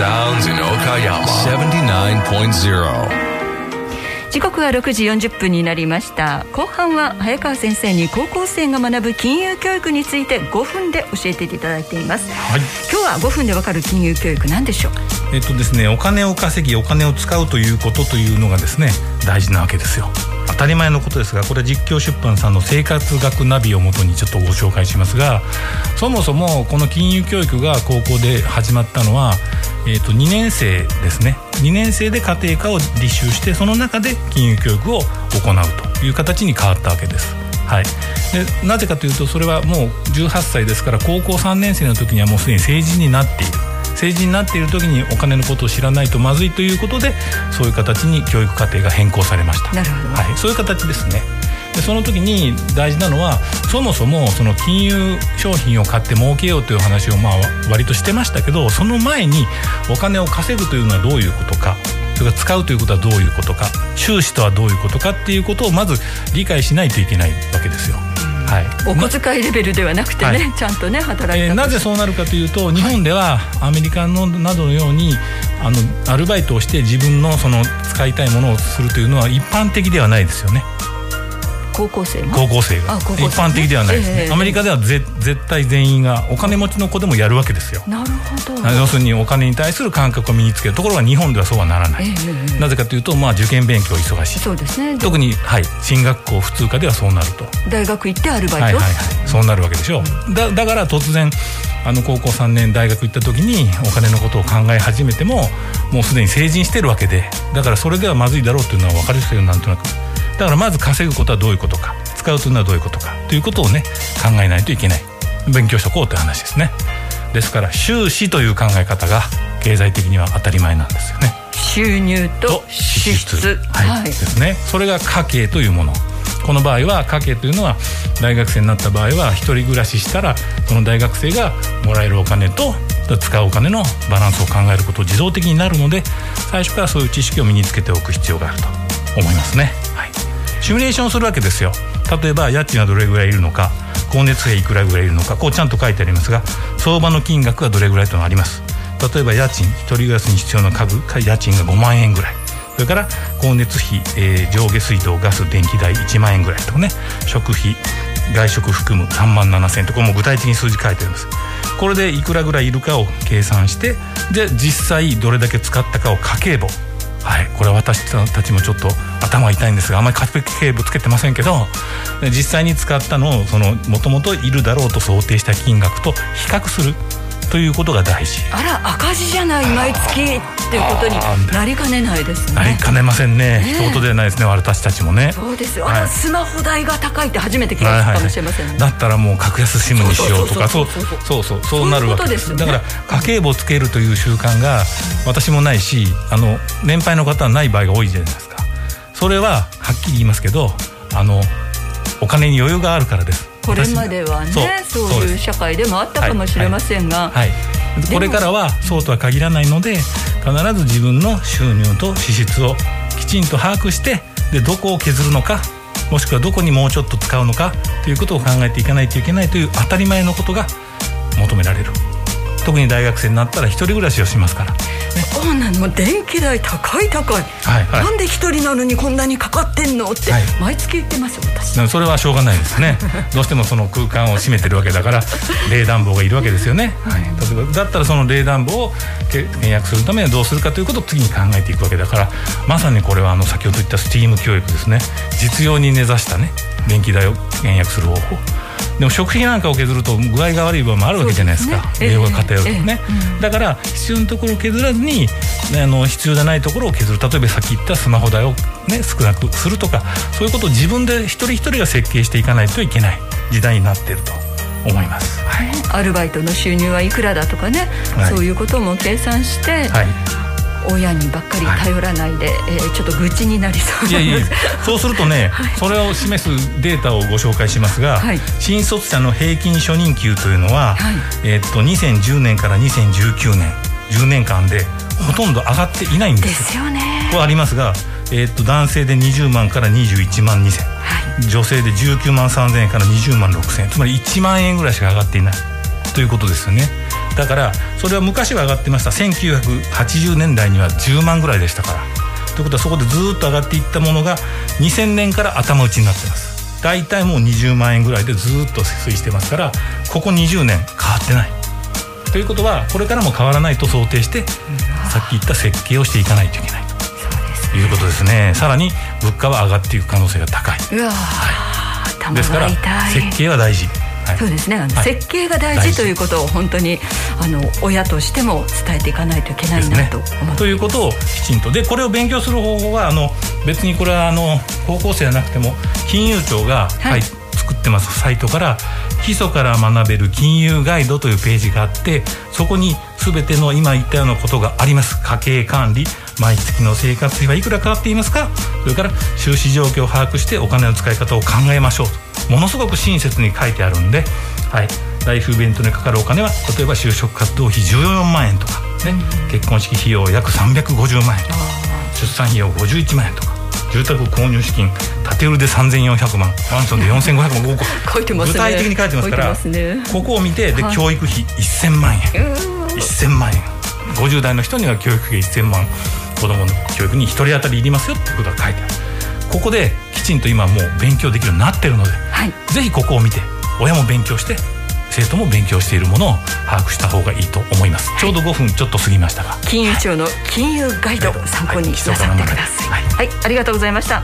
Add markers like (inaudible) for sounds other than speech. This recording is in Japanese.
sounds in Okayama. 79.0時刻は6時40分になりました。後半は早川先生に高校生が学ぶ金融教育について5分で教えていただいています、はい、今日は5分でわかる金融教育何でしょう？えっとですねお金を稼ぎお金を使うということというのがですね大事なわけですよ。当たり前のことですがこれ実況出版さんの生活学ナビをもとにちょっとご紹介しますがそもそもこの金融教育が高校で始まったのはえー、と2年生ですね。2年生で家庭科を履修してその中で金融教育を行うという形に変わったわけです。はい、でなぜかというとそれはもう18歳ですから高校3年生の時にはもうすでに成人になっている。成人になっている時にお金のことを知らないとまずいということでそういう形に教育課程が変更されました。なるほど、はい、そういう形ですねでその時に大事なのはそもそもその金融商品を買って儲けようという話をまあ割としてましたけどその前にお金を稼ぐというのはどういうことかそれから使うということはどういうことか収支とはどういうことかっていうことをまず理解しないといけないわけですよ。はい、お小遣いレベルではなくてね、はい、ちゃんとね働いて、えー、なぜそうなるかというと日本ではアメリカのなどのようにあのアルバイトをして自分のその使いたいものをするというのは一般的ではないですよね。高校生高校生が。一般的ではないですね、えー、アメリカではぜ絶対全員がお金持ちの子でもやるわけですよ。なるほど。要するにお金に対する感覚を身につけるところが日本ではそうはならない、えー、なぜかというと、まあ、受験勉強忙しい。そうですね。特に、はい、進学校普通科ではそうなると。大学行ってアルバイト、はいはいはい、そうなるわけでしょう。だだから突然あの高校3年大学行った時にお金のことを考え始めてももうすでに成人してるわけで。だからそれではまずいだろうというのは分かる人よなんとなくだからまず稼ぐことはどういうことか。使うというのはどういうことか。ということをね考えないといけない。勉強しとこうという話ですね。ですから収支という考え方が経済的には当たり前なんですよね。収入と支出。はい、はい、ですね。それが家計というもの。この場合は家計というのは大学生になった場合は一人暮らししたらその大学生がもらえるお金と使うお金のバランスを考えること自動的になるので最初からそういう知識を身につけておく必要があると思いますね、はい、シミュレーションするわけですよ。例えば家賃はどれぐらいいるのか光熱費いくらぐらいいるのかこうちゃんと書いてありますが相場の金額がどれぐらいというのがあります。例えば家賃一人暮らしに必要な家具家賃が5万円ぐらい。それから光熱費、えー、上下水道ガス電気代1万円ぐらいとかね。食費外食含む3万7千円とこれも具体的に数字書いてあります。これでいくらぐらいいるかを計算してで実際どれだけ使ったかを家計簿はい、これ私たちもちょっと頭痛いんですがあんまり家計簿つけてませんけど実際に使ったのをもともといるだろうと想定した金額と比較する。ということが大事。あら赤字じゃない毎月っていうことになりかねないですね。なりかねませんね。一言ではないですね私たちもね。そうです。あスマホ代が高いって初めて聞いたかもしれませんね、だったらもう格安シムにしようとかそうそうそうそうなるわけです、だから家計簿つけるという習慣が私もないしあの年配の方はない場合が多いじゃないですか。それははっきり言いますけどあのお金に余裕があるからです。これまではねそういう社会でもあったかもしれませんが、はい、はい、これからはそうとは限らないので必ず自分の収入と支出をきちんと把握してでどこを削るのかもしくはどこにもうちょっと使うのかということを考えていかないといけないという当たり前のことが求められる特に大学生になったら一人暮らしをしますから。そうなの電気代高い高い、はいはい、なんで一人なのにこんなにかかってんのって毎月言ってます私。それはしょうがないですね。(laughs) どうしてもその空間を占めてるわけだから冷暖房がいるわけですよね、はい、例えばだったらその冷暖房を契約するためにはどうするかということを次に考えていくわけだからまさにこれはあの先ほど言ったスティーム教育ですね。実用に根ざしたね電気代を契約する方法でも食費なんかを削ると具合が悪い場合もあるわけじゃないですか。栄養が偏るとね、だから必要なところを削らずにあの必要じゃないところを削る。例えばさっき言ったスマホ代を、ね、少なくするとかそういうことを自分で一人一人が設計していかないといけない。時代になっていると思います、はい、アルバイトの収入はいくらだとかね、はい、そういうことも計算して、はい親にばっかり頼らないで、はい、えー、ちょっと愚痴になりそういやいやそうするとね、はい、それを示すデータをご紹介しますが、はい、新卒者の平均初任給というのは、えー、っと2010年から2019年10年間でほとんど上がっていないんですですよね。これありますが、えー、っと男性で20万から21万2千、はい、女性で19万3千円から20万6千円。つまり1万円ぐらいしか上がっていない。ということですよね。だだからそれは昔は上がってました。1980年代には10万ぐらいでしたから。ということはそこでずっと上がっていったものが2000年から頭打ちになってます。大体もう20万円ぐらいでずっと推移してますからここ20年変わってない。ということはこれからも変わらないと想定して、さっき言った設計をしていかないといけない。ということですね。さらに物価は上がっていく可能性が高い。はい、ですから設計は大事はい、そうですね。あの、はい、設計が大事ということを本当にあの親としても伝えていかないといけないなと思って、ね、ということをきちんとでこれを勉強する方法はあの別にこれはあの高校生じゃなくても金融庁が、はい、作ってます。サイトから基礎から学べる金融ガイドというページがあってそこに全ての今言ったようなことがあります。家計管理毎月の生活費はいくらかかっていますか？それから収支状況を把握してお金の使い方を考えましょうとものすごく親切に書いてあるんで、はい、ライフイベントにかかるお金は例えば就職活動費14万円とか、ね、結婚式費用約350万円とか出産費用51万円とか住宅購入資金建て売りで3400万マンションで4500万ここ (laughs) 書いてます、ね、具体的に書いてますから、ね、ここを見てで、はい、教育費1000万円。1000万円。50代の人には教育費1000万。子どもの教育に1人当たりいりますよっていうことが書いてある。ここできちんと今もう勉強できるようになってるので、はい、ぜひここを見て親も勉強して生徒も勉強しているものを把握した方がいいと思います、はい、ちょうど5分ちょっと過ぎましたが。金融庁の金融ガイド、参考になさってください、はい、はい、ありがとうございました